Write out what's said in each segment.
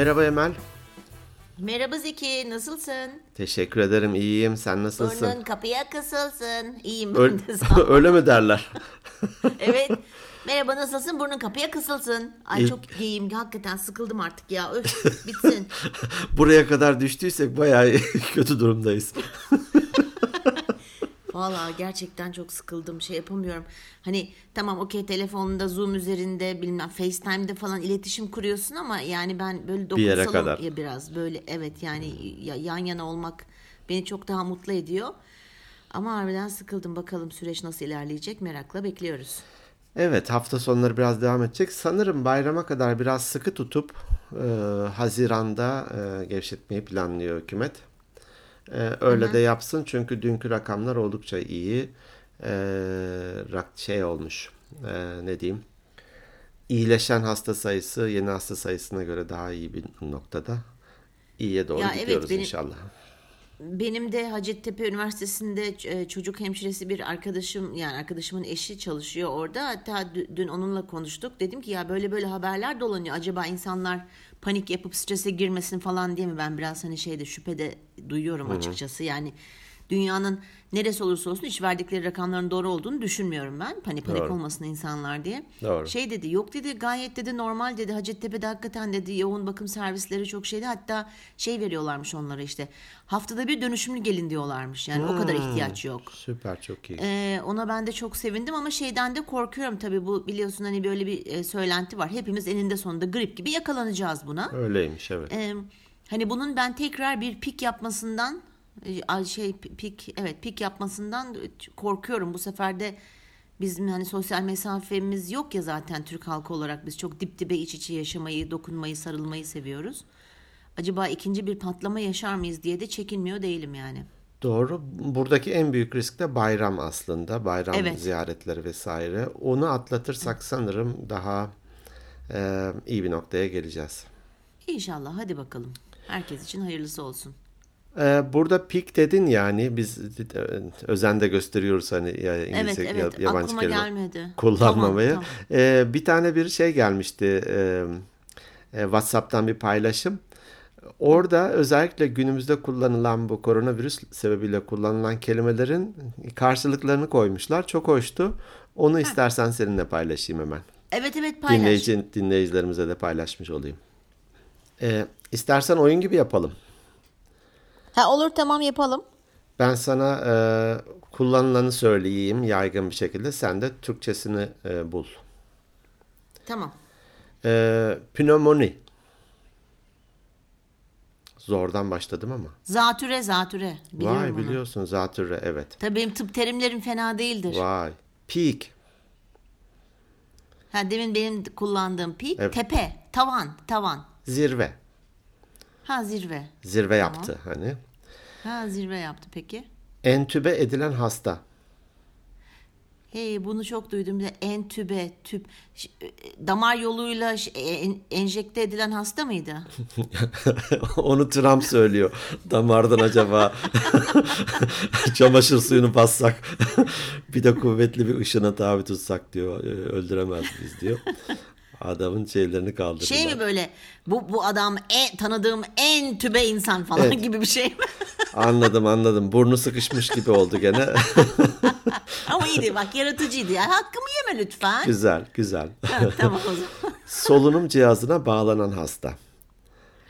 Merhaba Emel. Merhaba Zeki, nasılsın? Teşekkür ederim, iyiyim. Sen nasılsın? Burnun kapıya kısılsın. İyiyim ben Öl- de sağ ol. Öyle mi derler? Evet. Merhaba nasılsın? Burnun kapıya kısılsın. Ay çok iyiyim. Hakikaten sıkıldım artık ya. Öf, bitsin. Buraya kadar düştüysek bayağı kötü durumdayız. Vallahi gerçekten çok sıkıldım. Şey yapamıyorum. Hani tamam okey telefonda Zoom üzerinde bilmem FaceTime'de falan iletişim kuruyorsun ama yani ben böyle Bir yere kadar. ya biraz böyle evet yani ya- yan yana olmak beni çok daha mutlu ediyor. Ama harbiden sıkıldım. Bakalım süreç nasıl ilerleyecek merakla bekliyoruz. Evet, hafta sonları biraz devam edecek. Sanırım bayrama kadar biraz sıkı tutup e, Haziran'da e, gevşetmeyi planlıyor hükümet. E, öyle de yapsın çünkü dünkü rakamlar oldukça iyi. E, rak- şey olmuş, e, ne diyeyim? İyileşen hasta sayısı yeni hasta sayısına göre daha iyi bir noktada. İyiye doğru Ya evet, gidiyoruz benim- inşallah. Benim de Hacettepe Üniversitesi'nde e, çocuk hemşiresi bir arkadaşım yani arkadaşımın eşi çalışıyor orada. Hatta dü- dün onunla konuştuk. Dedim ki ya böyle böyle haberler dolanıyor. Acaba insanlar panik yapıp strese girmesin falan diye mi? Ben biraz hani şeyde şüphede duyuyorum açıkçası. Yani dünyanın neresi olursa olsun hiç verdikleri rakamların doğru olduğunu düşünmüyorum ben. Hani panik Doğru. olmasın insanlar diye. Doğru. Şey dedi yok dedi gayet dedi normal dedi Hacettepe'de hakikaten dedi yoğun bakım servisleri çok şeydi hatta şey veriyorlarmış onlara işte haftada bir dönüşümlü gelin diyorlarmış yani o kadar ihtiyaç yok. Süper, çok iyi. Ee, ona ben de çok sevindim ama şeyden de korkuyorum tabii bu biliyorsun hani böyle bir e, söylenti var hepimiz eninde sonunda grip gibi yakalanacağız buna. Öyleymiş, evet. Ee, hani bunun ben tekrar bir pik yapmasından şey pik evet pik yapmasından korkuyorum. Bu sefer de bizim hani sosyal mesafemiz yok ya zaten Türk halkı olarak biz çok dip dibe iç içe yaşamayı, dokunmayı, sarılmayı seviyoruz. Acaba ikinci bir patlama yaşar mıyız diye de çekinmiyor değilim yani. Doğru. Buradaki en büyük risk de bayram aslında. Bayram Evet. ziyaretleri vesaire. Onu atlatırsak sanırım daha e, iyi bir noktaya geleceğiz. İnşallah hadi bakalım. Herkes için hayırlısı olsun. E, burada peak dedin yani biz e, özen de gösteriyoruz hani İngilizce Evet evet yabancı aklıma kelime gelmedi. kullanmamaya. Tamam, E, bir tane bir şey gelmişti e, e, WhatsApp'tan bir paylaşım. Orada özellikle günümüzde kullanılan bu koronavirüs sebebiyle kullanılan kelimelerin karşılıklarını koymuşlar. Çok hoştu. Onu istersen seninle paylaşayım hemen. Evet evet paylaş. Dinleyici, dinleyicilerimize de paylaşmış olayım. E, istersen oyun gibi yapalım. Ha olur tamam yapalım. Ben sana e, kullanılanı söyleyeyim yaygın bir şekilde. Sen de Türkçesini e, bul. Tamam. E, pnömoni. Zordan başladım ama. Zatüre zatüre. Biliyorum Vay onu. biliyorsun zatürre evet. Tabii benim tıp terimlerim fena değildir. Vay. Peak. Ha demin benim kullandığım pik Evet. tepe, tavan, tavan. Zirve. Ha zirve. Zirve yaptı hani. Ha zirve yaptı peki. Entübe edilen hasta. Hey bunu çok duydum. Entübe, tüp, e, damar yoluyla e, en- enjekte edilen hasta mıydı? Onu Trump söylüyor. Damardan acaba çamaşır suyunu bassak bir de kuvvetli bir ışına tabi tutsak diyor. "e, Öldüremez biz diyor. Adamın şeylerini kaldırdılar. Şey mi böyle bu bu adam en, tanıdığım en tübe insan falan Evet. gibi bir şey mi? Anladım anladım. Burnu sıkışmış gibi oldu gene. Ama iyiydi bak yaratıcıydı yani hakkımı yeme lütfen. güzel güzel. Ha, tamam o zaman. Solunum cihazına bağlanan hasta.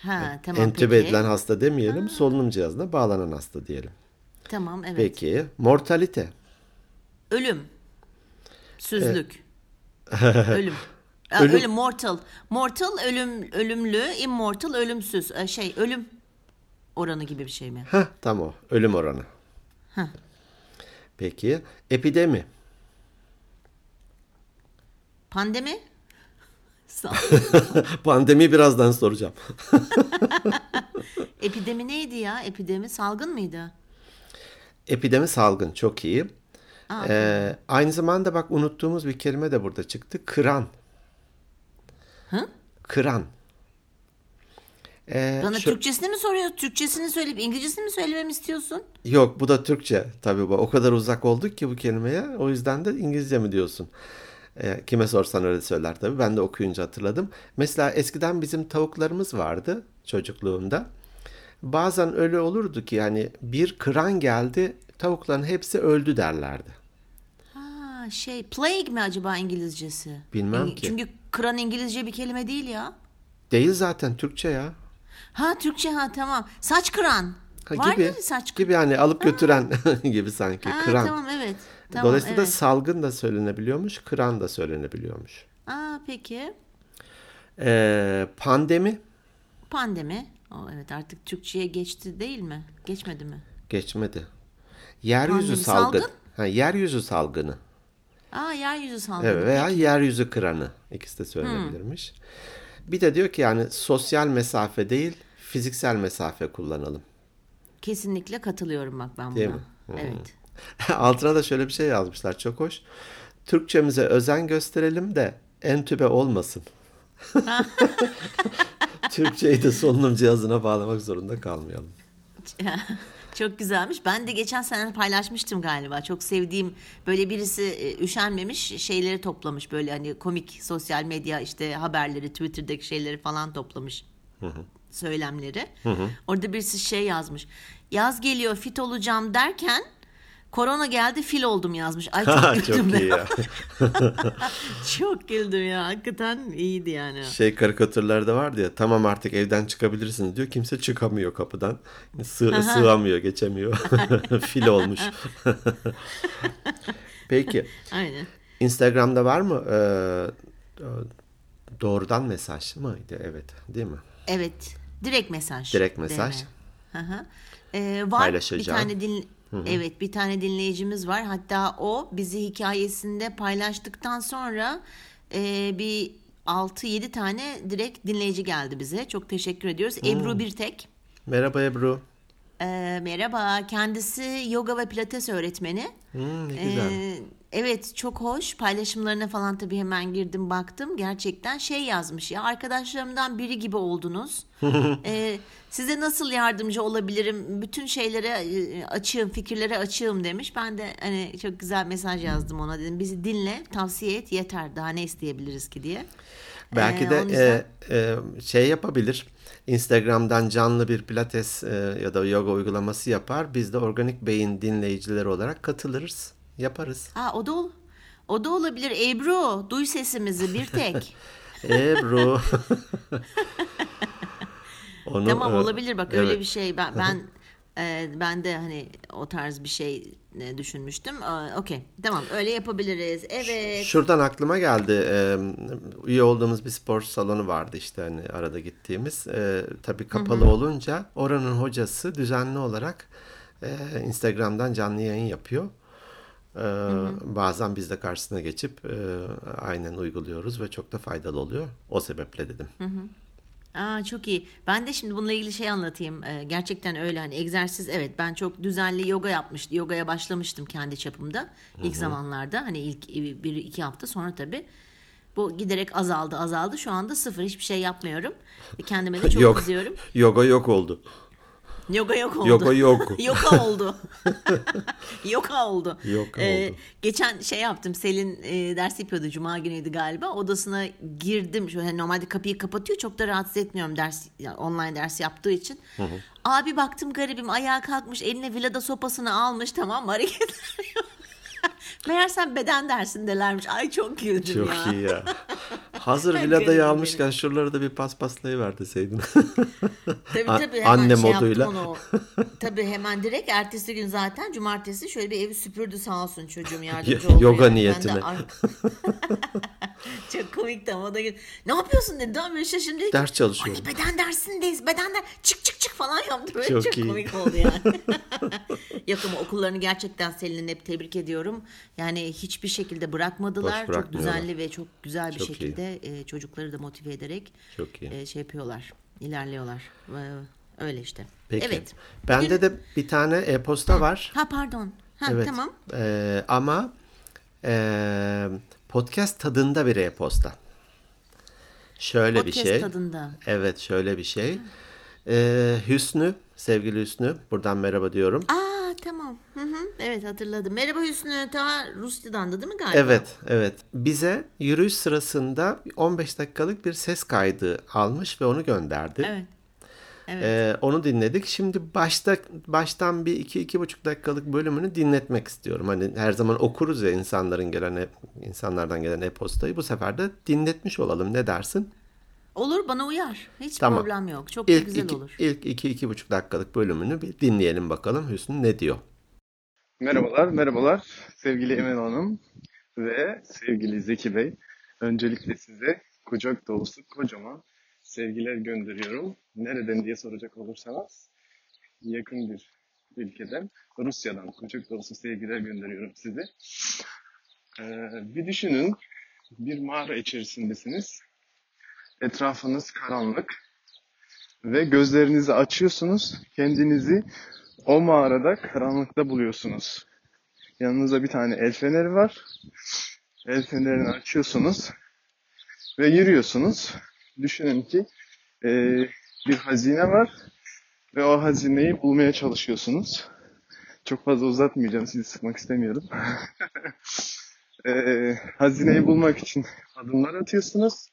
Ha tamam Entübe peki. edilen hasta demeyelim. Solunum cihazına bağlanan hasta diyelim. Tamam evet. Peki. Mortalite. Ölüm. Süzlük. ölüm. Ha, Ölüm. ölüm. mortal. Mortal ölüm ölümlü, immortal ölümsüz. Ee, Şey ölüm oranı gibi bir şey mi? Heh, tam o. Ölüm oranı. Heh. Peki. Epidemi. Pandemi? Pandemi birazdan soracağım. Epidemi neydi ya? Epidemi salgın mıydı? Epidemi salgın. Çok iyi. Aa, Ee, aynı zamanda bak unuttuğumuz bir kelime de burada çıktı. Kıran. Hı? Kıran. Ee, Bana şu- Türkçesini mi soruyorsun? Türkçesini söyleyip İngilizcesini mi söylememi istiyorsun? Yok bu da Türkçe tabii bu. O kadar uzak olduk ki bu kelimeye. O yüzden de İngilizce mi diyorsun? E, kime sorsan öyle söyler tabii. Ben de okuyunca hatırladım. Mesela eskiden bizim tavuklarımız vardı çocukluğumda. Bazen öyle olurdu ki yani bir kıran geldi tavukların hepsi öldü derlerdi. Ha, şey plague mi acaba İngilizcesi? Bilmem İng- ki. Çünkü kıran İngilizce bir kelime değil ya. Değil zaten Türkçe ya. Ha Türkçe ha tamam. Saç kıran. Ha, Var gibi, değil saç kıran? gibi yani alıp götüren gibi sanki Ha, kıran. tamam evet. Tamam, Dolayısıyla evet. salgın da söylenebiliyormuş, kıran da söylenebiliyormuş. Aa, peki. Ee, pandemi Pandemi. O, evet artık Türkçe'ye geçti değil mi? Geçmedi mi? geçmedi. Yeryüzü Pandemi, salgın. salgın? Ha, yeryüzü salgını. Aa yeryüzü salgını. Evet, veya yeryüzü kıranı. İkisi de söylenebilirmiş. Bir de diyor ki yani sosyal mesafe değil, fiziksel mesafe kullanalım. Kesinlikle katılıyorum bak ben buna. Değil mi? Evet. Altına da şöyle bir şey yazmışlar çok hoş. Türkçemize özen gösterelim de entübe olmasın. Türkçeyi de solunum cihazına bağlamak zorunda kalmayalım. Çok güzelmiş. Ben de geçen sene paylaşmıştım galiba. Çok sevdiğim böyle birisi e, üşenmemiş şeyleri toplamış. Böyle hani komik sosyal medya işte haberleri, Twitter'daki şeyleri falan toplamış. Söylemleri. Orada birisi şey yazmış. Yaz geliyor fit olacağım derken korona geldi fil oldum yazmış. Ay çok güldüm çok iyi ya. Çok güldüm ya. Hakikaten iyiydi yani. Şey karikatürlerde vardı ya tamam artık evden çıkabilirsiniz diyor. Kimse çıkamıyor kapıdan. Sığ, sığamıyor, geçemiyor. Fil olmuş. Peki. Aynen. Instagram'da var mı? Ee, doğrudan mesaj mıydı? Evet. Değil mi? Evet. Direkt mesaj. Direkt mesaj. Hı hı. Ee, var bir tane din Evet bir tane dinleyicimiz var. Hatta o bizi hikayesinde paylaştıktan sonra e, bir 6-7 tane direkt dinleyici geldi bize. Çok teşekkür ediyoruz. Ebru Birtek. Merhaba Ebru. Ee, merhaba. Kendisi yoga ve pilates öğretmeni. Hmm, ne güzel. Ee, evet çok hoş. Paylaşımlarına falan tabii hemen girdim baktım. Gerçekten şey yazmış ya arkadaşlarımdan biri gibi oldunuz. Ee, size nasıl yardımcı olabilirim? Bütün şeylere e, açığım, fikirlere açığım demiş. Ben de hani çok güzel mesaj yazdım ona dedim. Bizi dinle, tavsiye et yeter. Daha ne isteyebiliriz ki diye. Belki Ee, de yüzden- e, e, şey yapabilir. Instagram'dan canlı bir pilates e, ya da yoga uygulaması yapar. Biz de organik beyin dinleyicileri olarak katılırız. Yaparız. Aa, o da ol- o da olabilir. Ebru, duy sesimizi bir tek. Ebru. Onu, Tamam e, olabilir bak öyle evet. bir şey ben ben e, ben de hani o tarz bir şey e, düşünmüştüm. Aa, Okey tamam öyle yapabiliriz. Evet. Şuradan aklıma geldi. Ee, üye olduğumuz bir spor salonu vardı işte hani arada gittiğimiz. Ee, tabii kapalı olunca oranın hocası düzenli olarak e, Instagram'dan canlı yayın yapıyor. Ee, Bazen biz de karşısına geçip e, aynen uyguluyoruz ve çok da faydalı oluyor. O sebeple dedim. Aa çok iyi. Ben de şimdi bununla ilgili şey anlatayım. Ee, gerçekten öyle hani egzersiz evet ben çok düzenli yoga yapmıştım. Yogaya başlamıştım kendi çapımda ilk zamanlarda. Hani ilk bir iki hafta sonra tabii bu giderek azaldı azaldı. Şu anda sıfır hiçbir şey yapmıyorum. Kendime de çok Yok. kızıyorum. Yoga yok oldu. Yoga yok oldu. Yoga yok. Yoka oldu. Yoka oldu. Yoka Ee, oldu. Geçen şey yaptım. Selin e, ders yapıyordu. Cuma günüydü galiba. Odasına girdim. Şöyle hani normalde kapıyı kapatıyor. Çok da rahatsız etmiyorum ders yani online ders yaptığı için. Abi baktım garibim ayağa kalkmış. Eline vilada sopasını almış. Tamam mı? Hareketler yok. Meğersem beden dersindelermiş. Ay çok güldüm Çok ya. iyi ya. Hazır benim. almışken şuraları da bir paspaslayıver deseydin. Tabii tabii hemen anne şey moduyla. onu. Tabii hemen direkt ertesi gün zaten cumartesi şöyle bir evi süpürdü sağ olsun çocuğum yardımcı oldu. Yoga yani. De niyetine. Çok komikti ama da ne yapıyorsun dedi. Daha böyle şaşırdım. Dedi Ders çalışıyorum. Anne beden dersindeyiz. Beden der çık çık çık falan yaptı. Böyle Çok çok, iyi. komik oldu yani. Yok ama okullarını gerçekten Selin'in hep tebrik ediyorum. Yani hiçbir şekilde bırakmadılar. Çok düzenli ve çok güzel bir Çok iyi. şekilde e, çocukları da motive ederek Çok iyi. e, şey yapıyorlar. ilerliyorlar. Ee, Öyle işte. Peki. Evet. Bende de bir tane e-posta var. Ha pardon. Ha Evet. tamam. Ee, ama e, podcast tadında bir e-posta. Şöyle Podcast bir şey. tadında. Evet şöyle bir şey. Ee, Hüsnü, sevgili Hüsnü. Buradan merhaba diyorum. Aa tamam. Hı hı. Evet hatırladım. Merhaba Hüsnü ta Rusya'dandı değil mi galiba? Evet, evet. Bize yürüyüş sırasında 15 dakikalık bir ses kaydı almış ve onu gönderdi. Evet. Evet. Ee, onu dinledik. Şimdi başta baştan bir iki iki buçuk dakikalık bölümünü dinletmek istiyorum. Hani her zaman okuruz ya insanların gelen e- insanlardan gelen e-postayı. Bu sefer de dinletmiş olalım. Ne dersin? Olur bana uyar. Hiç Tamam. problem yok. Çok İlk güzel iki, olur. ilk iki iki buçuk dakikalık bölümünü bir dinleyelim bakalım Hüsnü ne diyor. Merhabalar, merhabalar sevgili Emel Hanım ve sevgili Zeki Bey. Öncelikle size kucak dolusu kocaman sevgiler gönderiyorum. Nereden diye soracak olursanız yakın bir ülkeden, Rusya'dan kucak dolusu sevgiler gönderiyorum size. Ee, bir düşünün, bir mağara içerisindesiniz. Etrafınız karanlık ve gözlerinizi açıyorsunuz. Kendinizi o mağarada karanlıkta buluyorsunuz. Yanınızda bir tane el feneri var. El fenerini açıyorsunuz ve yürüyorsunuz. Düşünün ki eee, bir hazine var ve o hazineyi bulmaya çalışıyorsunuz. Çok fazla uzatmayacağım, sizi sıkmak istemiyorum. Eee, hazineyi bulmak için adımlar atıyorsunuz.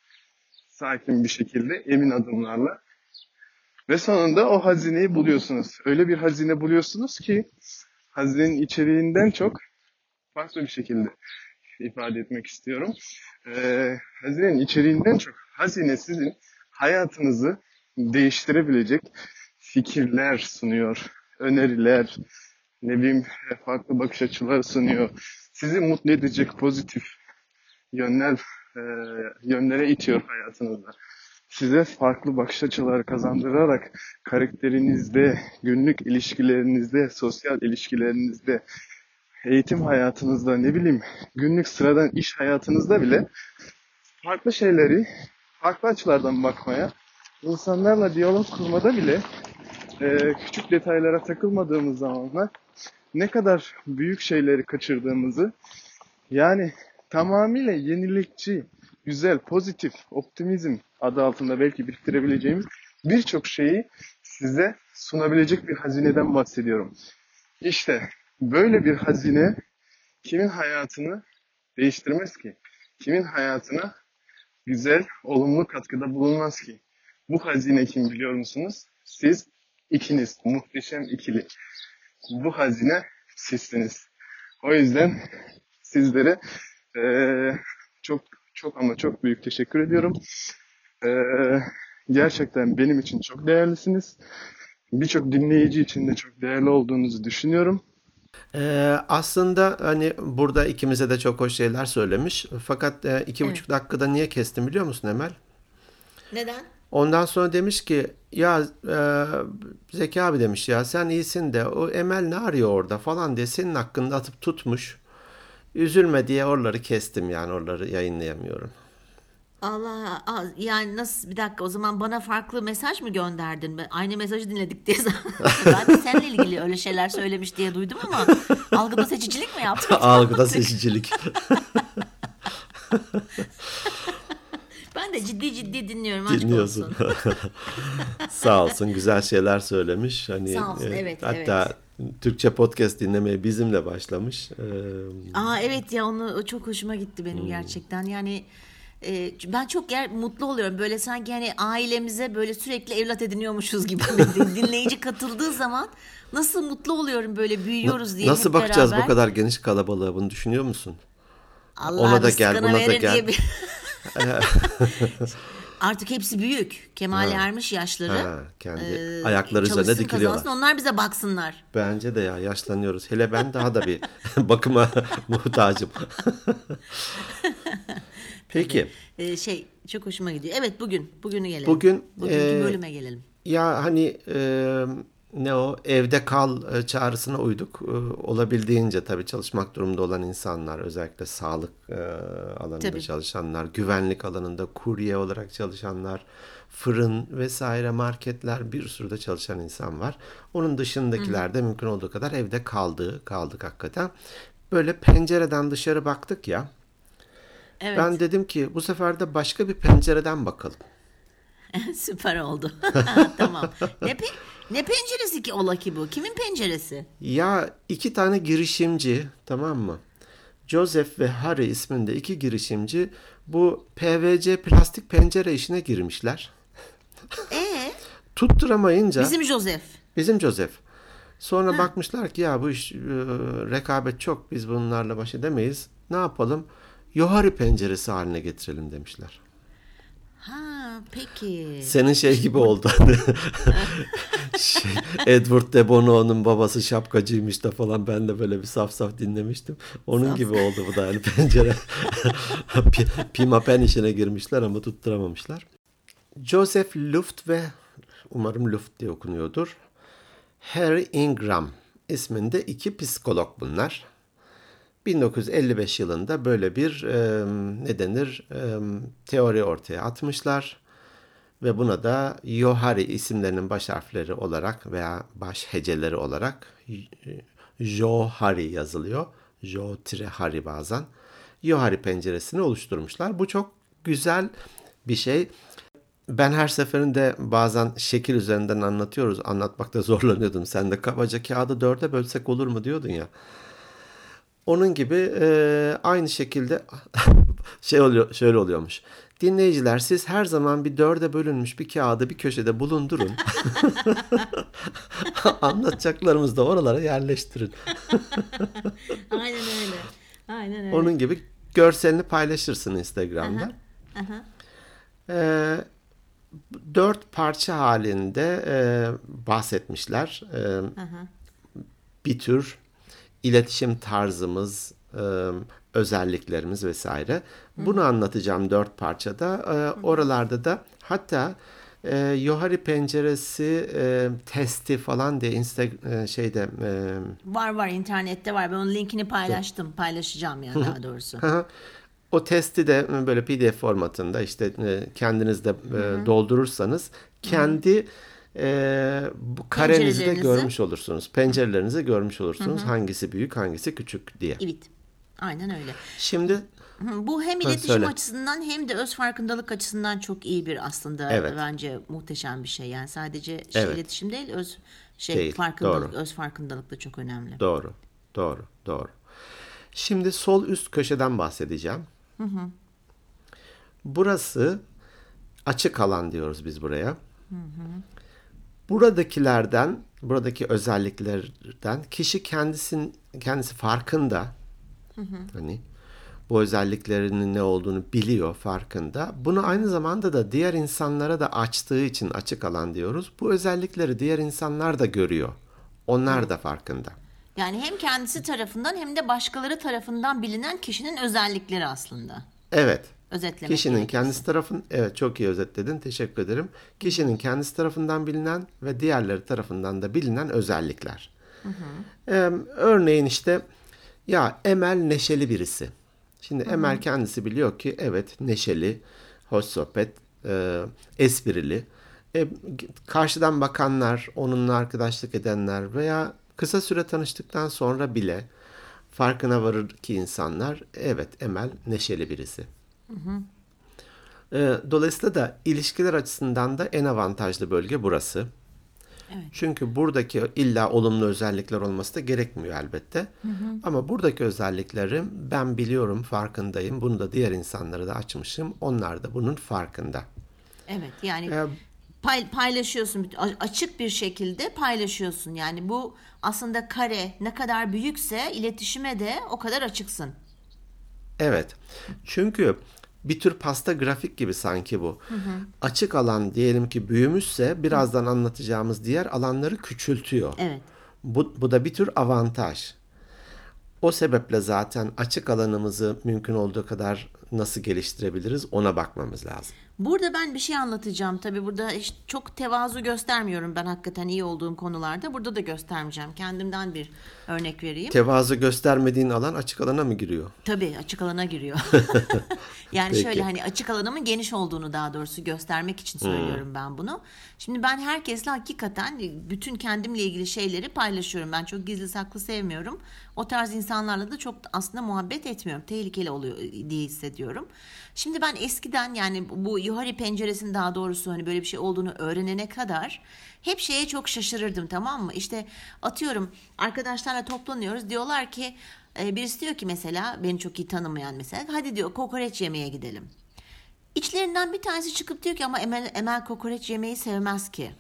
Sakin bir şekilde, emin adımlarla. Ve sonunda o hazineyi buluyorsunuz. Öyle bir hazine buluyorsunuz ki hazinenin içeriğinden çok farklı bir şekilde ifade etmek istiyorum. Ee, hazinenin içeriğinden çok hazine sizin hayatınızı değiştirebilecek fikirler sunuyor, öneriler, ne bileyim farklı bakış açıları sunuyor. Sizi mutlu edecek pozitif yönler e, yönlere itiyor hayatınızda size farklı bakış açıları kazandırarak karakterinizde, günlük ilişkilerinizde, sosyal ilişkilerinizde, eğitim hayatınızda, ne bileyim günlük sıradan iş hayatınızda bile farklı şeyleri farklı açılardan bakmaya, insanlarla diyalog kurmada bile e, küçük detaylara takılmadığımız zamanlar ne kadar büyük şeyleri kaçırdığımızı yani tamamıyla yenilikçi, güzel, pozitif, optimizm adı altında belki biriktirebileceğimiz birçok şeyi size sunabilecek bir hazineden bahsediyorum. İşte böyle bir hazine kimin hayatını değiştirmez ki? Kimin hayatına güzel, olumlu katkıda bulunmaz ki? Bu hazine kim biliyor musunuz? Siz ikiniz, muhteşem ikili. Bu hazine sizsiniz. O yüzden sizlere eee, çok çok ama çok büyük teşekkür ediyorum. Eee, gerçekten benim için çok değerlisiniz. Birçok dinleyici için de çok değerli olduğunuzu düşünüyorum. Ee, aslında hani burada ikimize de çok hoş şeyler söylemiş. Fakat e, iki Evet. buçuk dakikada niye kestim biliyor musun Emel? Neden? Ondan sonra demiş ki ya e, Zeki abi demiş ya sen iyisin de o Emel ne arıyor orada falan diye senin hakkında atıp tutmuş. Üzülme diye oraları kestim yani oraları yayınlayamıyorum. Allah yani nasıl bir dakika o zaman bana farklı mesaj mı gönderdin? Ben aynı mesajı dinledik diye ben de seninle ilgili öyle şeyler söylemiş diye duydum ama algıda seçicilik mi yaptın? Algıda seçicilik. De ciddi ciddi dinliyorum Dinliyorsun. olsun. Sağ olsun güzel şeyler söylemiş. Hani Sağ olsun, e, evet, hatta Türkçe podcast dinlemeye bizimle başlamış. Ee, Aa evet ya onu çok hoşuma gitti benim Hmm. gerçekten. Yani e, ben çok ger mutlu oluyorum. Böyle sanki hani ailemize böyle sürekli evlat ediniyormuşuz gibi. Dinleyici katıldığı zaman nasıl mutlu oluyorum böyle büyüyoruz diye Nasıl bakacağız beraber. bu kadar geniş kalabalığa bunu düşünüyor musun? Allah Ona da gel, buna da gel. Artık hepsi büyük. Kemal ermiş yaşları. Ha, kendi Ee, ayakları üzerine dikiliyorlar. kazansın, onlar bize baksınlar. Bence de ya yaşlanıyoruz. Hele ben daha da bir bakıma muhtacım. Peki Ee, şey çok hoşuma gidiyor. Evet bugün. Bugünü gelelim. Bugün, Bugünkü e, bölüme gelelim. ya hani e, ne o evde kal e, çağrısına uyduk. E, olabildiğince tabii çalışmak durumunda olan insanlar özellikle sağlık e, alanında Tabii. çalışanlar, güvenlik alanında kurye olarak çalışanlar, fırın vesaire marketler bir sürü de çalışan insan var. Onun dışındakiler de mümkün olduğu kadar evde kaldı, kaldık hakikaten. Böyle pencereden dışarı baktık ya. Evet. Ben dedim ki bu sefer de başka bir pencereden bakalım. Süper oldu. tamam. Ne peki? Ne penceresi ki ola ki bu? Kimin penceresi? Ya iki tane girişimci tamam mı? Joseph ve Harry isminde iki girişimci bu PVC plastik pencere işine girmişler. Ee, Tutturamayınca bizim Joseph. bizim Joseph. Sonra bakmışlar ki ya bu iş e, rekabet çok biz bunlarla baş edemeyiz. Ne yapalım? Yohari penceresi haline getirelim demişler. Ha, peki. Senin şey gibi oldu. hani. şey, Edward de Bono'nun babası şapkacıymış da falan ben de böyle bir saf saf dinlemiştim. Onun gibi oldu bu da yani pencere. Pi- Pimapen işine girmişler ama tutturamamışlar. Joseph Luft ve umarım Luft diye okunuyordur. Harry Ingram isminde iki psikolog bunlar. 1955 yılında böyle bir e, ne denir e, teori ortaya atmışlar ve buna da Yohari isimlerinin baş harfleri olarak veya baş heceleri olarak Johari yazılıyor. Jo bazen. Yohari penceresini oluşturmuşlar. Bu çok güzel bir şey. Ben her seferinde bazen şekil üzerinden anlatıyoruz. Anlatmakta zorlanıyordum. Sen de kabaca kağıdı dörde bölsek olur mu diyordun ya. Onun gibi e, aynı şekilde şey oluyor, şöyle oluyormuş. Dinleyiciler siz her zaman bir dörde bölünmüş bir kağıdı bir köşede bulundurun. Anlatacaklarımızı da oralara yerleştirin. Aynen öyle. Aynen öyle. Onun gibi görselini paylaşırsın Instagram'da. Ee, dört parça halinde e, bahsetmişler. E, bir tür iletişim tarzımız, e, özelliklerimiz vesaire. Bunu anlatacağım dört parçada. E, oralarda da hatta e, Yohari penceresi e, testi falan diye insta e, şeyde e, Var var internette var. Ben onun linkini paylaştım. Paylaşacağım yani daha doğrusu. O testi de böyle PDF formatında işte e, kendiniz de e, doldurursanız kendi e, bu karenizi de görmüş olursunuz. Pencerelerinizi görmüş olursunuz. Hangisi büyük, hangisi küçük diye. Evet. Aynen öyle. Şimdi Hı, Bu hem iletişim söyle. açısından hem de öz farkındalık açısından çok iyi bir aslında Evet. bence muhteşem bir şey. Yani sadece şey Evet. iletişim değil öz şey Değil, farkındalık, doğru. öz farkındalık da çok önemli. doğru, doğru, doğru. Şimdi sol üst köşeden bahsedeceğim. Burası açık alan diyoruz biz buraya. Buradakilerden, buradaki özelliklerden kişi kendisin, kendisi farkında. Hani bu özelliklerinin ne olduğunu biliyor, farkında. Bunu aynı zamanda da diğer insanlara da açtığı için açık alan diyoruz. Bu özellikleri diğer insanlar da görüyor. Onlar da farkında. Yani hem kendisi tarafından hem de başkaları tarafından bilinen kişinin özellikleri aslında. Evet. Özetlemek Kişinin gerekirse. kendisi tarafın evet çok iyi özetledin. Teşekkür ederim. Kişinin kendisi tarafından bilinen ve diğerleri tarafından da bilinen özellikler. Ee, örneğin işte ya Emel neşeli birisi. Şimdi Emel kendisi biliyor ki evet neşeli, hoş sohbet, e, esprili. E, karşıdan bakanlar, onunla arkadaşlık edenler veya kısa süre tanıştıktan sonra bile farkına varır ki insanlar evet Emel neşeli birisi. E, Dolayısıyla da ilişkiler açısından da en avantajlı bölge burası. Çünkü buradaki illa olumlu özellikler olması da gerekmiyor elbette. Ama buradaki özelliklerim ben biliyorum, farkındayım. Bunu da diğer insanlara da açmışım. Onlar da bunun farkında. Evet yani Ee, pay- paylaşıyorsun açık bir şekilde paylaşıyorsun. Yani bu aslında kare ne kadar büyükse iletişime de o kadar açıksın. Evet. Çünkü bir tür pasta grafik gibi sanki bu. Açık alan diyelim ki büyümüşse birazdan anlatacağımız diğer alanları küçültüyor. Evet. Bu, bu da bir tür avantaj. O sebeple zaten açık alanımızı mümkün olduğu kadar nasıl geliştirebiliriz ona bakmamız lazım. Burada ben bir şey anlatacağım. Tabii burada çok tevazu göstermiyorum ben hakikaten iyi olduğum konularda. Burada da göstermeyeceğim. Kendimden bir örnek vereyim. Tevazu göstermediğin alan açık alana mı giriyor? Tabii açık alana giriyor. yani Peki. şöyle hani açık alanımın geniş olduğunu daha doğrusu göstermek için söylüyorum ben bunu. Şimdi ben herkesle hakikaten bütün kendimle ilgili şeyleri paylaşıyorum. Ben çok gizli saklı sevmiyorum. O tarz insanlarla da çok aslında muhabbet etmiyorum. Tehlikeli oluyor diye hissediyorum. Şimdi ben eskiden yani bu yuhari penceresinin daha doğrusu hani böyle bir şey olduğunu öğrenene kadar hep şeye çok şaşırırdım tamam mı? İşte atıyorum arkadaşlarla toplanıyoruz diyorlar ki e, birisi diyor ki mesela beni çok iyi tanımayan mesela hadi diyor kokoreç yemeye gidelim. İçlerinden bir tanesi çıkıp diyor ki ama Emel, Emel kokoreç yemeyi sevmez ki.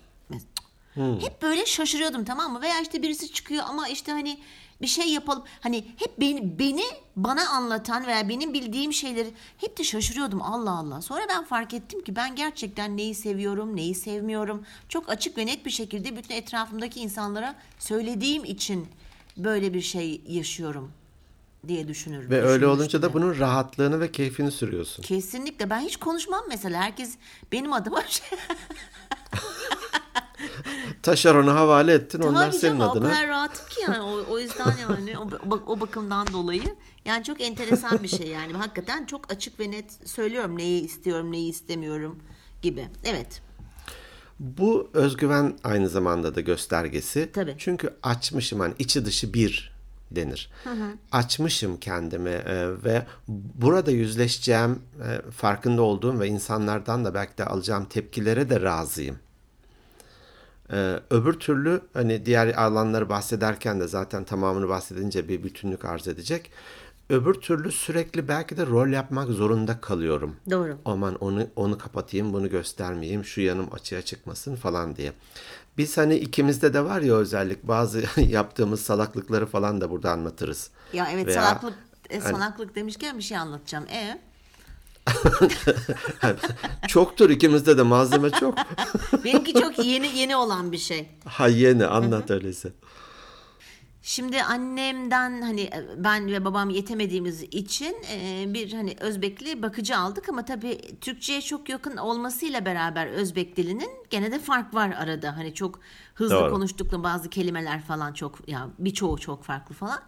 Hep böyle şaşırıyordum tamam mı? Veya işte birisi çıkıyor ama işte hani bir şey yapalım. Hani hep beni, beni bana anlatan veya benim bildiğim şeyleri hep de şaşırıyordum Allah Allah. Sonra ben fark ettim ki ben gerçekten neyi seviyorum, neyi sevmiyorum. Çok açık ve net bir şekilde bütün etrafımdaki insanlara söylediğim için böyle bir şey yaşıyorum diye düşünürüm. Ve öyle olunca da bunun rahatlığını ve keyfini sürüyorsun. Kesinlikle ben hiç konuşmam mesela herkes benim adıma şey Taşerona havale ettin onlar Tabii senin canım, adına. O kadar rahatım ki yani o, o yüzden yani o, o, bakımdan dolayı yani çok enteresan bir şey yani hakikaten çok açık ve net söylüyorum neyi istiyorum neyi istemiyorum gibi. Evet. Bu özgüven aynı zamanda da göstergesi. Tabii. Çünkü açmışım hani içi dışı bir denir. Açmışım kendimi e, ve burada yüzleşeceğim e, farkında olduğum ve insanlardan da belki de alacağım tepkilere de razıyım. Ee, öbür türlü hani diğer alanları bahsederken de zaten tamamını bahsedince bir bütünlük arz edecek. Öbür türlü sürekli belki de rol yapmak zorunda kalıyorum. Doğru. Aman onu onu kapatayım, bunu göstermeyeyim, şu yanım açığa çıkmasın falan diye. Biz hani ikimizde de var ya özellik bazı yaptığımız salaklıkları falan da burada anlatırız. Ya evet Veya salaklık e, hani- salaklık demişken bir şey anlatacağım. E çoktur ikimizde de malzeme çok. benimki çok yeni yeni olan bir şey. ha yeni anlat öyleyse. Şimdi annemden hani e, ben ve babam yetemediğimiz için e, bir hani Özbekli bakıcı aldık ama tabii Türkçe'ye çok yakın olmasıyla beraber Özbek dilinin gene de fark var arada. Hani çok hızlı Doğru. bazı kelimeler falan çok ya birçoğu çok farklı falan.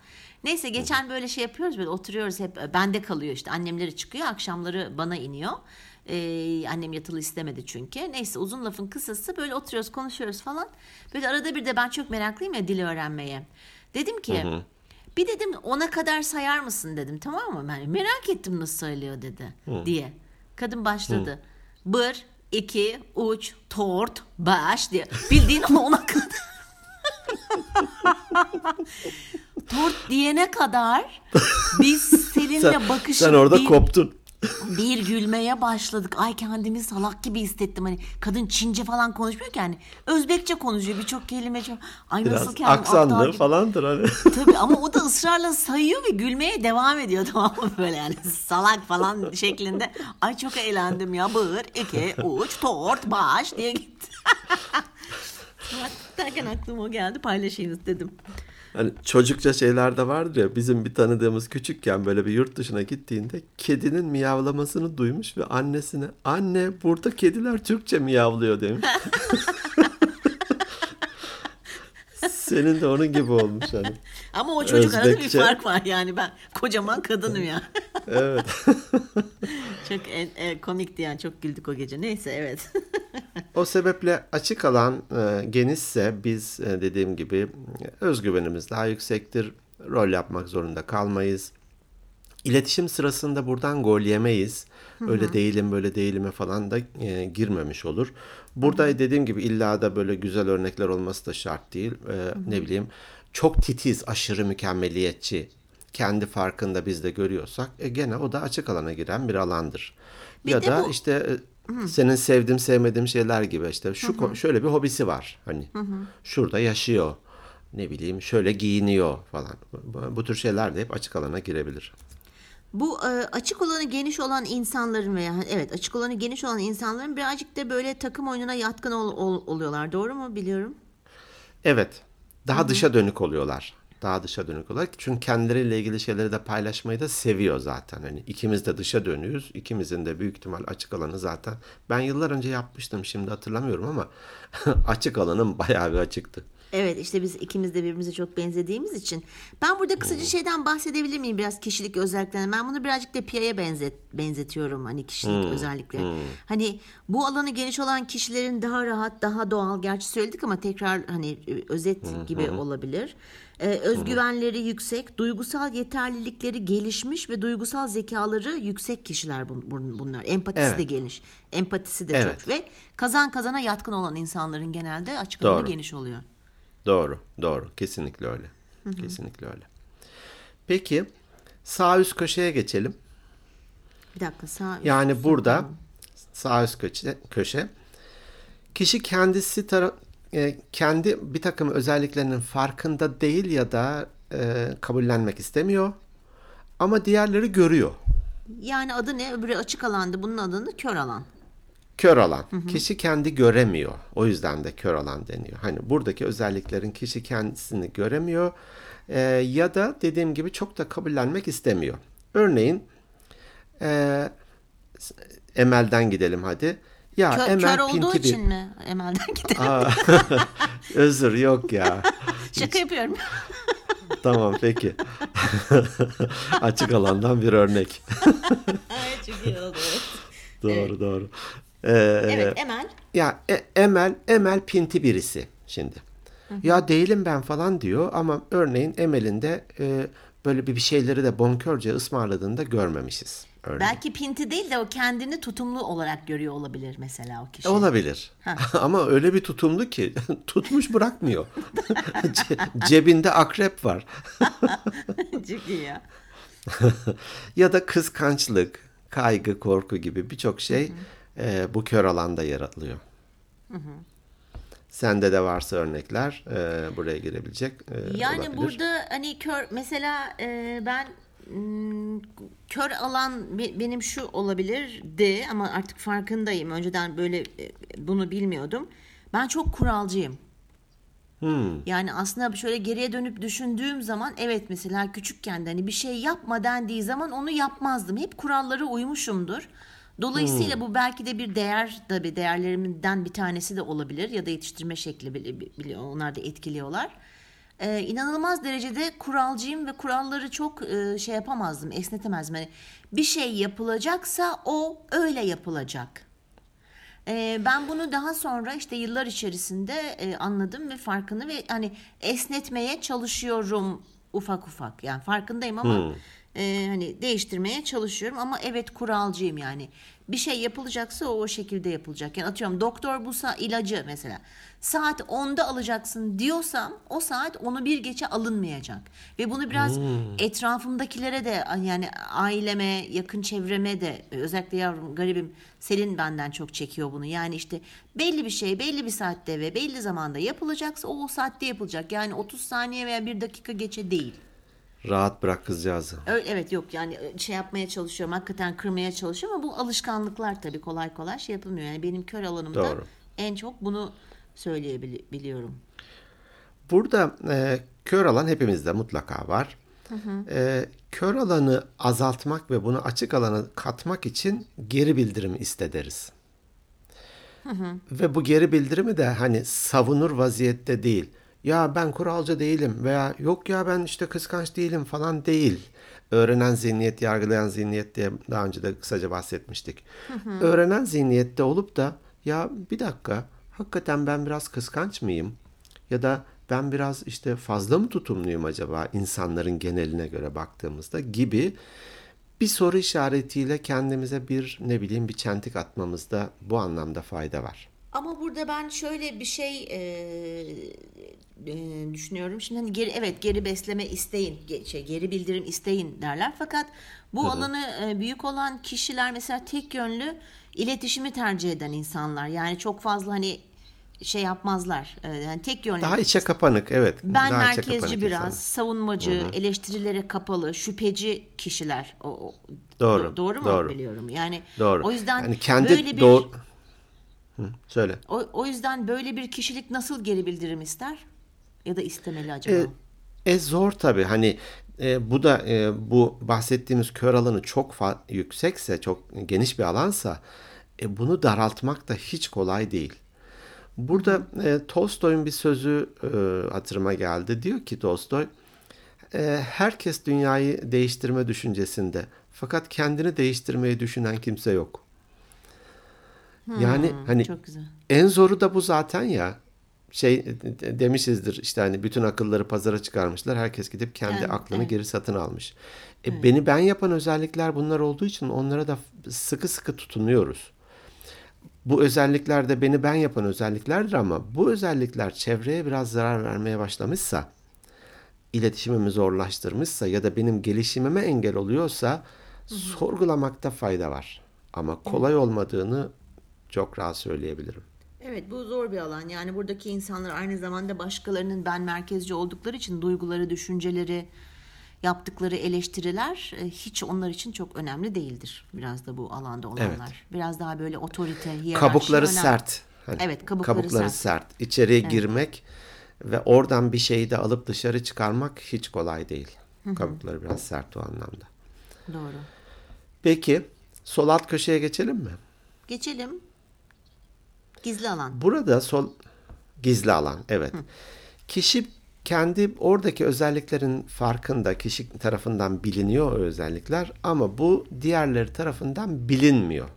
Neyse geçen böyle şey yapıyoruz böyle oturuyoruz hep e, bende kalıyor işte annemleri çıkıyor akşamları bana iniyor. Ee, annem yatılı istemedi çünkü. Neyse uzun lafın kısası böyle oturuyoruz konuşuyoruz falan. Böyle arada bir de ben çok meraklıyım ya dil öğrenmeye. Dedim ki bir dedim ona kadar sayar mısın dedim tamam mı? Ben merak ettim nasıl söylüyor dedi diye. Kadın başladı. Bir, iki, üç, tort, baş diye. Bildiğin ona kadar. Tort diyene kadar biz Selin'le Sen, bakışıp sen orada bir- koptun. Bir gülmeye başladık. Ay kendimi salak gibi hissettim. Hani kadın Çince falan konuşmuyor ki hani. Özbekçe konuşuyor birçok kelime. Çok... Ay Biraz nasıl kendimi aptal aksanlı gibi- falandır hani. Tabii ama o da ısrarla sayıyor ve gülmeye devam ediyor tamam mı böyle yani salak falan şeklinde. Ay çok eğlendim ya bağır, iki, uç, tort, baş diye gitti. Derken aklıma o geldi paylaşayım istedim. Hani çocukça şeyler de vardır ya bizim bir tanıdığımız küçükken böyle bir yurt dışına gittiğinde kedinin miyavlamasını duymuş ve annesine anne burada kediler Türkçe miyavlıyor demiş. Senin de onun gibi olmuş hani. Ama o çocuk arada bir Özbekçe. fark var yani ben kocaman kadınım ya. Evet. çok e, e, komikti yani çok güldük o gece. Neyse evet. O sebeple açık alan e, genişse biz e, dediğim gibi e, özgüvenimiz daha yüksektir. Rol yapmak zorunda kalmayız. İletişim sırasında buradan gol yemeyiz. Öyle değilim böyle değilime falan da e, girmemiş olur. Burada dediğim gibi illa da böyle güzel örnekler olması da şart değil. E, ne bileyim çok titiz, aşırı mükemmeliyetçi, kendi farkında biz de görüyorsak e, gene o da açık alana giren bir alandır. Bir ya da bu- işte e, senin sevdiğim sevmediğim şeyler gibi işte şu ko- şöyle bir hobisi var hani şurada yaşıyor ne bileyim şöyle giyiniyor falan bu, bu tür şeyler de hep açık alana girebilir. Bu e, açık olanı geniş olan insanların veya evet açık olanı geniş olan insanların birazcık da böyle takım oyununa yatkın ol- ol- oluyorlar. Doğru mu biliyorum? Evet. Daha dışa dönük oluyorlar. Daha dışa dönük oluyorlar çünkü kendileriyle ilgili şeyleri de paylaşmayı da seviyor zaten. Hani ikimiz de dışa dönüyoruz. İkimizin de büyük ihtimal açık alanı zaten. Ben yıllar önce yapmıştım şimdi hatırlamıyorum ama açık alanım bayağı bir açıktı. Evet işte biz ikimiz de birbirimize çok benzediğimiz için. Ben burada kısaca şeyden bahsedebilir miyim biraz kişilik özelliklerinden? Ben bunu birazcık da Pia'ya benzet, benzetiyorum hani kişilik özellikleri. Hani bu alanı geniş olan kişilerin daha rahat, daha doğal. Gerçi söyledik ama tekrar hani özet gibi olabilir. Ee, özgüvenleri yüksek, duygusal yeterlilikleri gelişmiş ve duygusal zekaları yüksek kişiler bun- bun- bunlar. Empatisi Evet. de geniş. Empatisi de Evet. çok ve kazan kazana yatkın olan insanların genelde açık Doğru. geniş oluyor. Doğru, doğru. Kesinlikle öyle. Kesinlikle öyle. Peki sağ üst köşeye geçelim. Bir dakika sağ üst- Yani burada sağ üst köşe, köşe kişi kendisi tara- e, kendi bir takım özelliklerinin farkında değil ya da e, kabullenmek istemiyor. Ama diğerleri görüyor. Yani adı ne? Öbürü açık alandı. Bunun adını kör alan. Kör alan. Kişi kendi göremiyor. O yüzden de kör alan deniyor. Hani buradaki özelliklerin kişi kendisini göremiyor. e, ya da dediğim gibi çok da kabullenmek istemiyor. Örneğin e, Emel'den gidelim hadi. Ya Kör, Emel kör olduğu pinti bir- için mi? Emel'den gidelim. Aa, özür yok ya. Şaka yapıyorum. Tamam peki. Açık alandan bir örnek. evet çok iyi oldu. doğru doğru. Ee, Evet Emel. Ya E- Emel Emel pinti birisi şimdi. Ya değilim ben falan diyor ama örneğin Emel'in de e, böyle bir şeyleri de bonkörce ısmarladığını da görmemişiz. Örneğin. Belki pinti değil de o kendini tutumlu olarak görüyor olabilir mesela o kişi. Olabilir. Ama öyle bir tutumlu ki tutmuş bırakmıyor. Ce- cebinde akrep var. çok iyi ya. ya da kıskançlık, kaygı, korku gibi birçok şey e, bu kör alanda yaratılıyor. Sende de varsa örnekler e, buraya girebilecek e, Yani olabilir. burada hani kör mesela e, ben kör alan be- benim şu olabilirdi ama artık farkındayım. Önceden böyle e, bunu bilmiyordum. Ben çok kuralcıyım. Hmm. Yani aslında şöyle geriye dönüp düşündüğüm zaman evet mesela küçükken de hani bir şey yapma dendiği zaman onu yapmazdım. Hep kurallara uymuşumdur. Dolayısıyla bu belki de bir değer tabii değerlerimden bir tanesi de olabilir ya da yetiştirme şekli bile, onlar da etkiliyorlar. Ee, inanılmaz derecede kuralcıyım ve kuralları çok e, şey yapamazdım, esnetemezdim. Yani bir şey yapılacaksa o öyle yapılacak. Ee, ben bunu daha sonra işte yıllar içerisinde e, anladım ve farkını ve hani esnetmeye çalışıyorum ufak ufak. Yani farkındayım ama e, hani değiştirmeye çalışıyorum ama evet kuralcıyım yani. Bir şey yapılacaksa o o şekilde yapılacak. Yani atıyorum doktor bu sa- ilacı mesela saat 10'da alacaksın diyorsam o saat onu bir geçe alınmayacak. Ve bunu biraz etrafımdakilere de yani aileme, yakın çevreme de özellikle yavrum garibim Selin benden çok çekiyor bunu. Yani işte belli bir şey belli bir saatte ve belli zamanda yapılacaksa o, o saatte yapılacak. Yani 30 saniye veya bir dakika geçe değil. Rahat bırak kızcağızı. Öyle, evet yok yani şey yapmaya çalışıyorum hakikaten kırmaya çalışıyorum ama bu alışkanlıklar tabii kolay kolay şey yapılmıyor. Yani benim kör alanımda Doğru. en çok bunu söyleyebiliyorum. Burada e, kör alan hepimizde mutlaka var. E, kör alanı azaltmak ve bunu açık alana katmak için geri bildirim istederiz. Ve bu geri bildirimi de hani savunur vaziyette değil. Ya ben kuralcı değilim veya yok ya ben işte kıskanç değilim falan değil. Öğrenen zihniyet, yargılayan zihniyet diye daha önce de kısaca bahsetmiştik. Öğrenen zihniyette olup da ya bir dakika hakikaten ben biraz kıskanç mıyım? Ya da ben biraz işte fazla mı tutumluyum acaba insanların geneline göre baktığımızda gibi bir soru işaretiyle kendimize bir ne bileyim bir çentik atmamızda bu anlamda fayda var. Ama burada ben şöyle bir şey e, e, düşünüyorum. Şimdi hani geri evet geri besleme isteyin, ge- şey geri bildirim isteyin derler. Fakat bu alanı e, büyük olan kişiler mesela tek yönlü iletişimi tercih eden insanlar. Yani çok fazla hani şey yapmazlar. Yani tek yönlü. Daha içe kapanık evet. ben daha merkezci biraz, insanlar. savunmacı, eleştirilere kapalı, şüpheci kişiler. O, o- Doğru, do- doğru mu doğru. biliyorum? Yani Doğru. o yüzden yani kendi böyle bir doğ- Hı, söyle. o, o yüzden böyle bir kişilik nasıl geri bildirim ister? Ya da istemeli acaba? E, e, zor tabii. Hani e, bu da e, bu bahsettiğimiz kör alanı çok yüksekse, çok geniş bir alansa e, bunu daraltmak da hiç kolay değil. Burada e, Tolstoy'un bir sözü e, hatırıma geldi. Diyor ki Tolstoy, e, herkes dünyayı değiştirme düşüncesinde. Fakat kendini değiştirmeyi düşünen kimse yok. Yani hani en zoru da bu zaten ya. Şey de- demişizdir işte hani bütün akılları pazara çıkarmışlar. Herkes gidip kendi Evet, aklını evet. geri satın almış. E, Beni ben yapan özellikler bunlar olduğu için onlara da sıkı sıkı tutunuyoruz. Bu özellikler de beni ben yapan özelliklerdir ama bu özellikler çevreye biraz zarar vermeye başlamışsa, iletişimimi zorlaştırmışsa ya da benim gelişimime engel oluyorsa sorgulamakta fayda var. Ama kolay olmadığını çok rahat söyleyebilirim. Evet bu zor bir alan. Yani buradaki insanlar aynı zamanda başkalarının ben merkezci oldukları için duyguları, düşünceleri, yaptıkları eleştiriler e, hiç onlar için çok önemli değildir. Biraz da bu alanda olanlar. Biraz daha böyle otorite, hiyerarşi kabukları önemli. sert. Hani Evet, kabukları sert. sert. İçeriye girmek ve oradan bir şeyi de alıp dışarı çıkarmak hiç kolay değil. Kabukları biraz sert o anlamda. Doğru. Peki sol alt köşeye geçelim mi? Geçelim. Gizli alan. Burada sol gizli alan evet. Kişi kendi oradaki özelliklerin farkında kişi tarafından biliniyor o özellikler ama bu diğerleri tarafından bilinmiyor.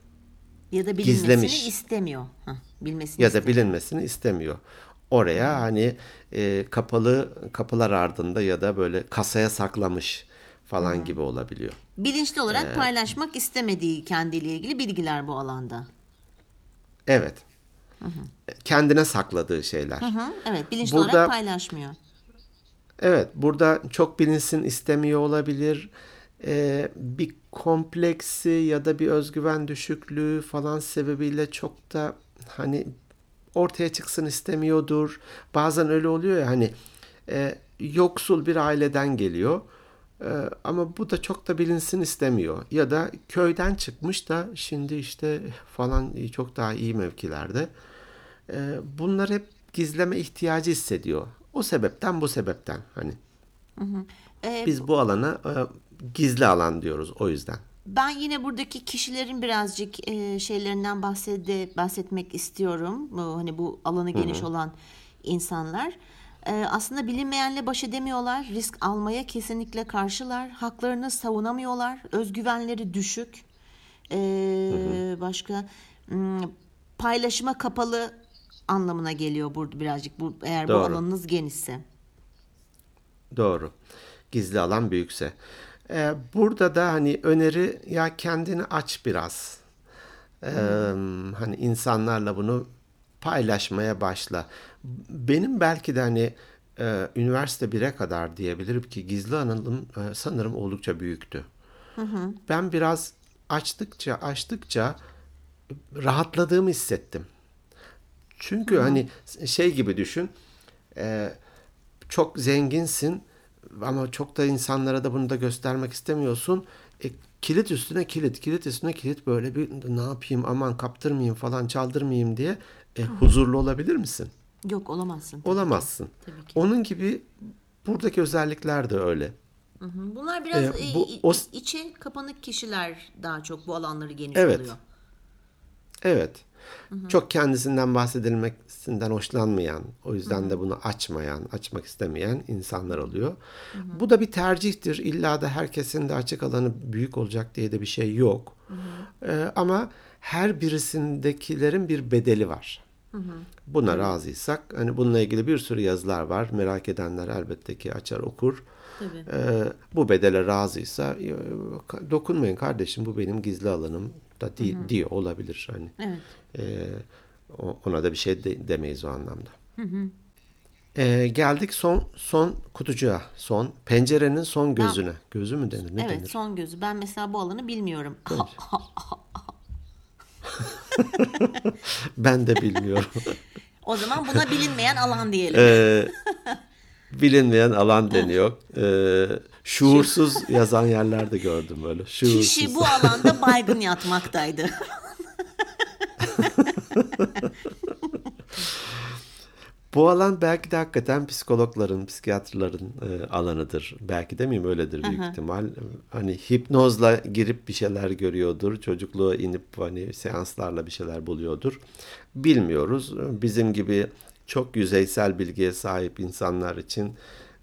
Ya da bilinmesini Gizlemiş. istemiyor. Hah, bilmesini ya da istemiyor. bilinmesini istemiyor. Oraya hani e, kapalı kapılar ardında ya da böyle kasaya saklamış falan gibi olabiliyor. Bilinçli Ee, olarak paylaşmak istemediği kendiyle ilgili bilgiler bu alanda. Evet. Kendine sakladığı şeyler. Hı, evet bilinçli Burada- olarak paylaşmıyor. Evet, burada çok bilinsin istemiyor olabilir. Ee, bir kompleksi ya da bir özgüven düşüklüğü falan sebebiyle çok da hani ortaya çıksın istemiyordur. Bazen öyle oluyor ya hani e, yoksul bir aileden geliyor. E, ama bu da çok da bilinsin istemiyor. Ya da köyden çıkmış da şimdi işte falan çok daha iyi mevkilerde. E, bunlar hep gizleme ihtiyacı hissediyor. O sebepten bu sebepten hani. Ee, Biz bu alana e, gizli alan diyoruz o yüzden. Ben yine buradaki kişilerin birazcık e, şeylerinden bahsede, bahsetmek istiyorum. Bu, hani bu alanı geniş olan insanlar. E, aslında bilinmeyenle baş edemiyorlar. Risk almaya kesinlikle karşılar. Haklarını savunamıyorlar. Özgüvenleri düşük. E, başka hmm, paylaşıma kapalı anlamına geliyor burada birazcık. Bu eğer bu Doğru. alanınız genişse. Doğru. Gizli alan büyükse. Ee, burada da hani öneri ya kendini aç biraz. Ee, hani insanlarla bunu paylaşmaya başla. Benim belki de hani e, üniversite 1'e kadar diyebilirim ki gizli alanım e, sanırım oldukça büyüktü. Ben biraz açtıkça açtıkça rahatladığımı hissettim. Çünkü hani şey gibi düşün. e, çok zenginsin ama çok da insanlara da bunu da göstermek istemiyorsun. E, kilit üstüne kilit, kilit üstüne kilit böyle bir ne yapayım aman kaptırmayayım falan çaldırmayayım diye e, huzurlu olabilir misin? Yok olamazsın. Olamazsın. Tabii ki. Onun gibi buradaki özellikler de öyle. Hı, Bunlar biraz Ee, bu- o- içe kapanık kişiler daha çok bu alanları geniş Evet. oluyor. Evet. Çok kendisinden bahsedilmesinden hoşlanmayan, o yüzden de bunu açmayan, açmak istemeyen insanlar oluyor. Bu da bir tercihtir. İlla da herkesin de açık alanı büyük olacak diye de bir şey yok. Ee, ama her birisindekilerin bir bedeli var. Buna razıysak, hani bununla ilgili bir sürü yazılar var. Merak edenler elbette ki açar okur. Tabii. Ee, bu bedele razıysa dokunmayın kardeşim bu benim gizli alanım da di- diyor olabilir hani. Evet. O- ona da bir şey de- demeyiz o anlamda. Ee, geldik son son kutucuğa. Son pencerenin son gözüne. Gözü mü denir? Ne evet denir? son gözü. Ben mesela bu alanı bilmiyorum. Ben de bilmiyorum. o zaman buna bilinmeyen alan diyelim. Ee, bilinmeyen alan deniyor. Ee, şuursuz yazan yerlerde gördüm böyle. Şuursuz. Kişi bu alanda baygın yatmaktaydı. Bu alan belki de hakikaten psikologların, psikiyatrların e, alanıdır. Belki de miyim öyledir büyük ihtimal. Hani hipnozla girip bir şeyler görüyordur. Çocukluğa inip hani seanslarla bir şeyler buluyordur. Bilmiyoruz. Bizim gibi çok yüzeysel bilgiye sahip insanlar için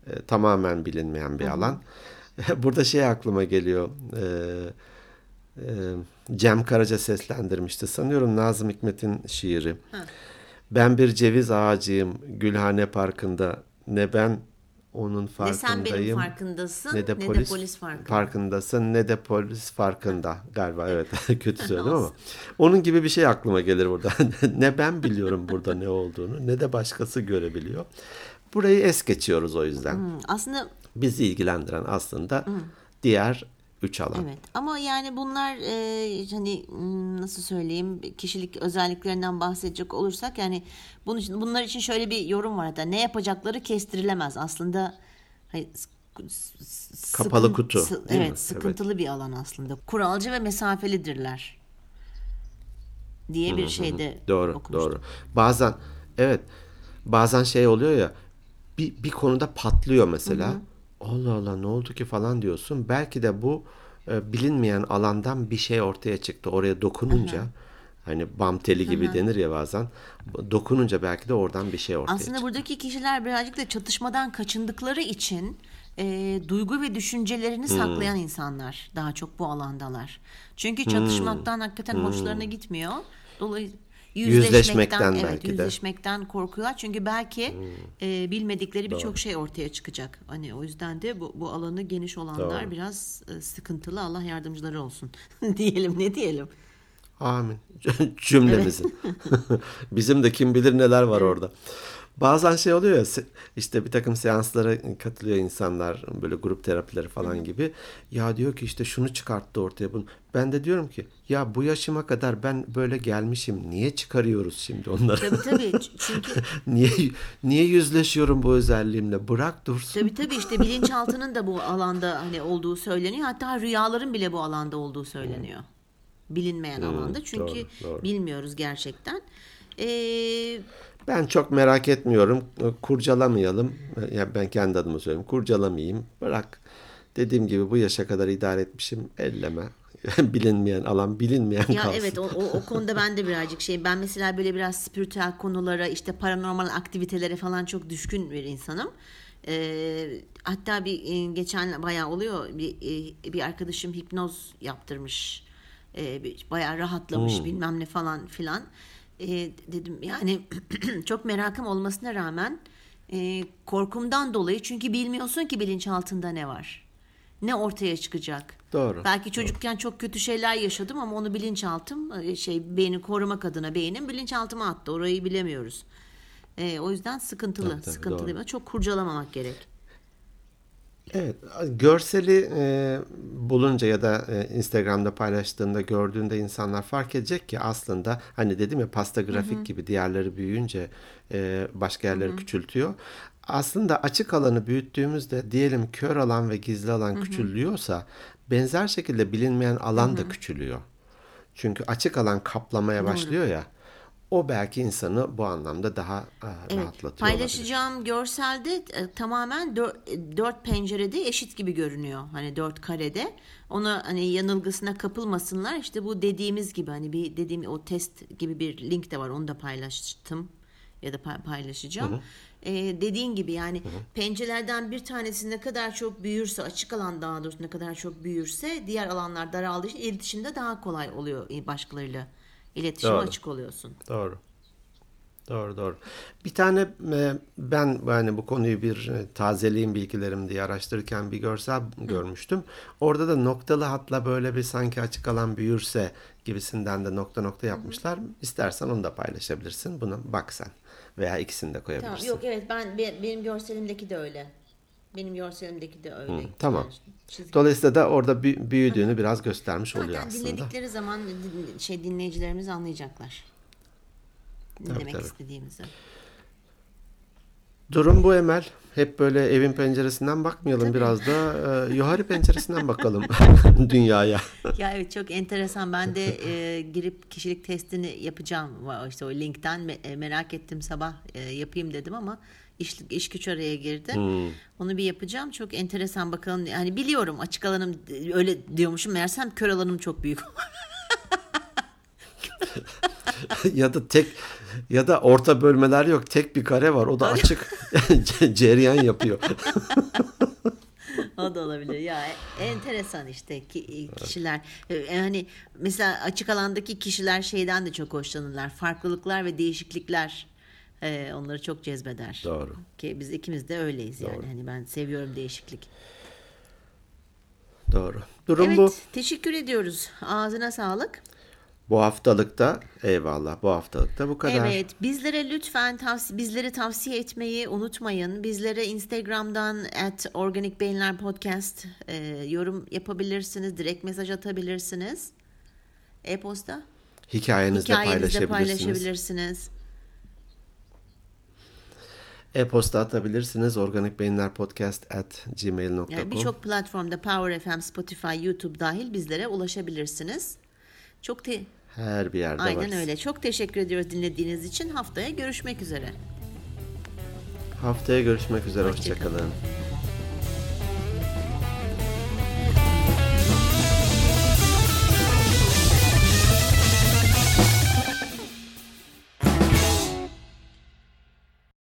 e, tamamen bilinmeyen bir alan. Burada şey aklıma geliyor. E, e, Cem Karaca seslendirmişti. Sanıyorum Nazım Hikmet'in şiiri. Ben bir ceviz ağacıyım Gülhane Parkı'nda. Ne ben onun Ne farkındayım. sen benim farkındasın ne de polis, farkında. farkındasın ne de polis farkında galiba evet kötü söyledim ama onun gibi bir şey aklıma gelir burada ne ben biliyorum burada ne olduğunu ne de başkası görebiliyor burayı es geçiyoruz o yüzden. Hmm, Aslında bizi ilgilendiren aslında diğer üç alan. Evet ama yani bunlar e, hani hmm, nasıl söyleyeyim kişilik özelliklerinden bahsedecek olursak yani bunun için, bunlar için şöyle bir yorum var hatta ne yapacakları kestirilemez. Aslında hayır, Kapalı sıkın- kutu, sı- değil mi? evet. sıkıntılı bir alan aslında. Kuralcı ve mesafelidirler diye bir şeyde Doğru, okumuştum. doğru. Bazen evet, bazen şey oluyor ya bir, bir konuda patlıyor mesela. Allah Allah ne oldu ki falan diyorsun. Belki de bu e, bilinmeyen alandan bir şey ortaya çıktı. Oraya dokununca hani bam teli gibi denir ya bazen. Dokununca belki de oradan bir şey ortaya Aslında çıktı. buradaki kişiler birazcık da çatışmadan kaçındıkları için e, duygu ve düşüncelerini saklayan insanlar daha çok bu alandalar. Çünkü çatışmaktan hakikaten hoşlarına gitmiyor. Dolayısıyla Yüzleşmekten evet, belki de. yüzleşmekten korkuyorlar. Çünkü belki e, bilmedikleri birçok şey ortaya çıkacak. Hani o yüzden de bu, bu alanı geniş olanlar Doğru. biraz e, sıkıntılı. Allah yardımcıları olsun. diyelim ne diyelim. Amin. Cümlemizin. Bizim de kim bilir neler var orada. Bazen şey oluyor ya işte bir takım seanslara katılıyor insanlar böyle grup terapileri falan gibi. Ya diyor ki işte şunu çıkarttı ortaya bunu. Ben de diyorum ki ya bu yaşıma kadar ben böyle gelmişim. Niye çıkarıyoruz şimdi onları? Tabii tabii. Çünkü niye niye yüzleşiyorum bu özelliğimle? Bırak dursun. Tabii tabii işte bilinçaltının da bu alanda hani olduğu söyleniyor. Hatta rüyaların bile bu alanda olduğu söyleniyor. Bilinmeyen alanda. Çünkü doğru, doğru. bilmiyoruz gerçekten. Ee, Ben çok merak etmiyorum. Kurcalamayalım. Ya ben kendi adıma söyleyeyim. Kurcalamayayım. Bırak. Dediğim gibi bu yaşa kadar idare etmişim. Elleme. bilinmeyen alan bilinmeyen ya kalsın. evet o, o, o konuda ben de birazcık şey ben mesela böyle biraz spiritüel konulara işte paranormal aktivitelere falan çok düşkün bir insanım. Ee, hatta bir e, geçen bayağı oluyor bir, e, bir arkadaşım hipnoz yaptırmış. Bir- bayağı rahatlamış bilmem ne falan filan. Ee, dedim yani çok merakım olmasına rağmen e, korkumdan dolayı çünkü bilmiyorsun ki bilinçaltında ne var. Ne ortaya çıkacak. Doğru. Belki çocukken çok kötü şeyler yaşadım ama onu bilinçaltım e, şey beni korumak adına beynim bilinçaltıma attı. Orayı bilemiyoruz. E, o yüzden sıkıntılı, Tabii, tabii, sıkıntılı. doğru. Çok kurcalamamak gerek. Evet, görseli e, bulunca ya da e, Instagram'da paylaştığında gördüğünde insanlar fark edecek ki aslında hani dedim ya pasta grafik gibi diğerleri büyüyünce e, başka yerleri küçültüyor. Aslında açık alanı büyüttüğümüzde diyelim kör alan ve gizli alan küçülüyorsa benzer şekilde bilinmeyen alan da küçülüyor. Çünkü açık alan kaplamaya başlıyor ya. O belki insanı bu anlamda daha e, rahatlatıyor olabilir. Paylaşacağım görselde e, tamamen dört, e, dört pencerede eşit gibi görünüyor. Hani dört karede. Ona hani yanılgısına kapılmasınlar. İşte bu dediğimiz gibi hani bir dediğim o test gibi bir link de var. Onu da paylaştım ya da pay- paylaşacağım. E, dediğin gibi yani pencerelerden bir tanesi ne kadar çok büyürse açık alan daha doğrusu ne kadar çok büyürse diğer alanlar daraldığı için iletişimde daha kolay oluyor başkalarıyla. İletişime Doğru. açık oluyorsun. Doğru. Doğru doğru. Bir tane e, ben yani bu konuyu bir e, tazeleyeyim bilgilerim diye araştırırken bir görsel görmüştüm. Orada da noktalı hatla böyle bir sanki açık alan büyürse gibisinden de nokta nokta yapmışlar. İstersen onu da paylaşabilirsin. Buna bak sen. Veya ikisini de koyabilirsin. Tamam, yok evet ben be- benim görselimdeki de öyle. Benim görselimdeki de öyle. tamam. Yani çizgi- Dolayısıyla da orada bü- büyüdüğünü biraz göstermiş oluyor Zaten aslında. dinledikleri zaman şey dinleyicilerimiz anlayacaklar. Ne Tabii, demek tabii. istediğimizi. Durum bu Emel. Hep böyle evin penceresinden bakmayalım biraz da e, yukarı penceresinden bakalım dünyaya. Ya evet çok enteresan. Ben de e, girip kişilik testini yapacağım. İşte o linkten me- e, merak ettim sabah e, yapayım dedim ama iş, iş güç araya girdi. Onu bir yapacağım. Çok enteresan bakalım. Yani biliyorum açık alanım e, öyle diyormuşum. Meğersem kör alanım çok büyük. ya da tek ya da orta bölmeler yok. Tek bir kare var. O da açık cereyan yapıyor. O da olabilir. Ya e- enteresan işte ki- kişiler. E, Yani mesela açık alandaki kişiler şeyden de çok hoşlanırlar. Farklılıklar ve değişiklikler e, onları çok cezbeder. Doğru. Ki biz ikimiz de öyleyiz yani. Hani ben seviyorum değişiklik. Doğru. Durum evet, bu. teşekkür ediyoruz. Ağzına sağlık. Bu haftalıkta eyvallah. Bu haftalıkta bu kadar. Evet, bizlere lütfen tavsi bizleri tavsiye etmeyi unutmayın. Bizlere Instagram'dan at Organik Beyinler Podcast e, yorum yapabilirsiniz. Direkt mesaj atabilirsiniz. E-posta. Hikayenizde Hikayenizde paylaşabilirsiniz. paylaşabilirsiniz. E-posta atabilirsiniz. Organik Beyinler Podcast at gmail.com. Yani birçok platformda Power FM, Spotify, YouTube dahil bizlere ulaşabilirsiniz. Çok te Her bir yerde Aynen varız. öyle. Çok teşekkür ediyoruz dinlediğiniz için. Haftaya görüşmek üzere. Haftaya görüşmek üzere. Hoşça kalın. Hoşçakalın.